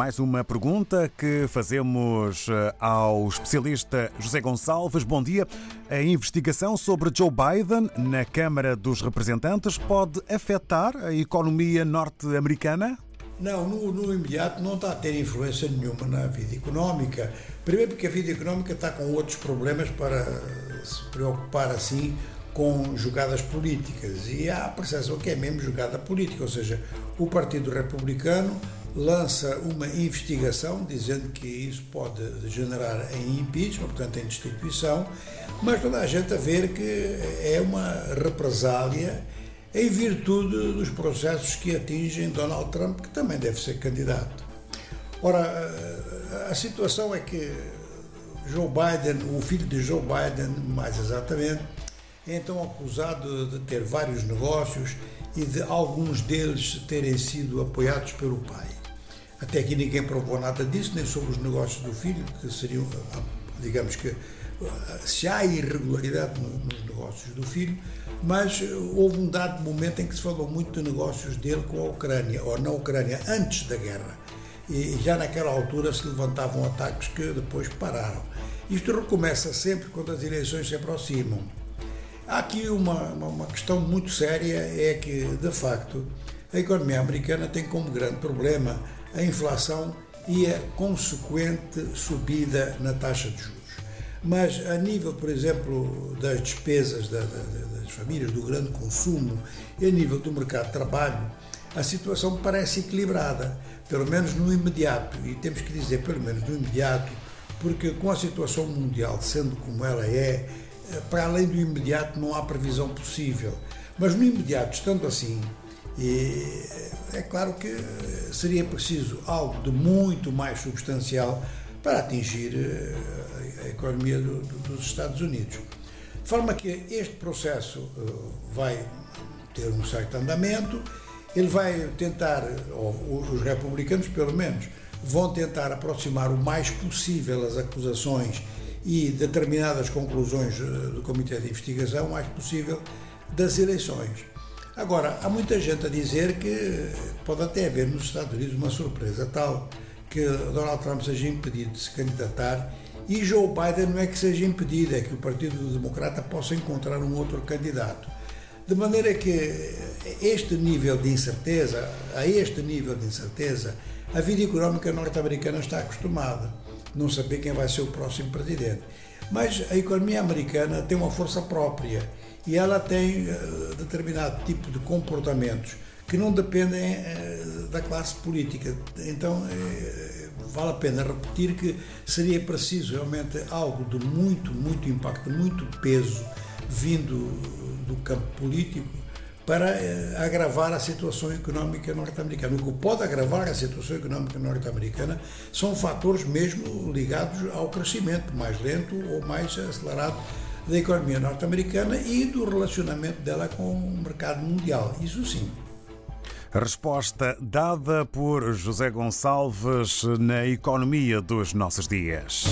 Mais uma pergunta que fazemos eh, ao especialista José Gonçalves. Bom dia. A investigação sobre Joe Biden na Câmara dos Representantes pode afetar a economia norte-americana? Não, no, no, imediato não está a ter influência nenhuma na vida económica. Primeiro porque a vida económica está com outros problemas para se preocupar assim com jogadas políticas. E há a percepção que é mesmo jogada política, ou seja, o Partido Republicano lança uma investigação dizendo que isso pode degenerar em impeachment, portanto em destituição, mas toda a gente a ver que é uma represália em virtude dos processos que atingem Donald Trump, que também deve ser candidato. Ora, a situação é que Joe Biden, o filho de Joe Biden, mais exatamente, é então acusado de ter vários negócios e de alguns deles terem sido apoiados pelo pai. Até aqui ninguém provou nada disso, nem sobre os negócios do filho, que seriam, digamos que, se há irregularidade nos negócios do filho, mas houve um dado momento em que se falou muito de negócios dele com a Ucrânia, ou na Ucrânia, antes da guerra. E já naquela altura se levantavam ataques que depois pararam. Isto recomeça sempre quando as eleições se aproximam. Há aqui uma, uma questão muito séria, é que, de facto, a economia americana tem como grande problema a inflação e a consequente subida na taxa de juros. Mas a nível, por exemplo, das despesas da, da, das famílias, do grande consumo e a nível do mercado de trabalho, a situação parece equilibrada, pelo menos no imediato, e temos que dizer pelo menos no imediato, porque com a situação mundial sendo como ela é, eh, para além do imediato não há previsão possível. Mas no imediato, estando assim, eh, é claro que seria preciso algo de muito mais substancial para atingir eh, a economia do, do, dos Estados Unidos. De forma que este processo vai ter um certo andamento, ele vai tentar, ou os republicanos pelo menos, vão tentar aproximar o mais possível as acusações e determinadas conclusões eh, do Comitê de Investigação, o mais possível, das eleições. Agora, há muita gente a dizer que pode até haver nos Estados Unidos uma surpresa tal que Donald Trump seja impedido de se candidatar e Joe Biden não é que seja impedido, é que o Partido Democrata possa encontrar um outro candidato. De maneira que este nível de incerteza, a este nível de incerteza, a vida económica norte-americana está acostumada, não saber quem vai ser o próximo presidente. Mas a economia americana tem uma força própria e ela tem uh, determinado tipo de comportamentos que não dependem uh, da classe política. Então uh, vale a pena repetir que seria preciso realmente algo de muito, muito impacto, muito peso vindo do campo político para eh, agravar a situação económica norte-americana. O que pode agravar a situação económica norte-americana são fatores mesmo ligados ao crescimento mais lento ou mais acelerado da economia norte-americana e do relacionamento dela com o mercado mundial. Isso sim. Resposta dada por José Gonçalves na economia dos nossos dias.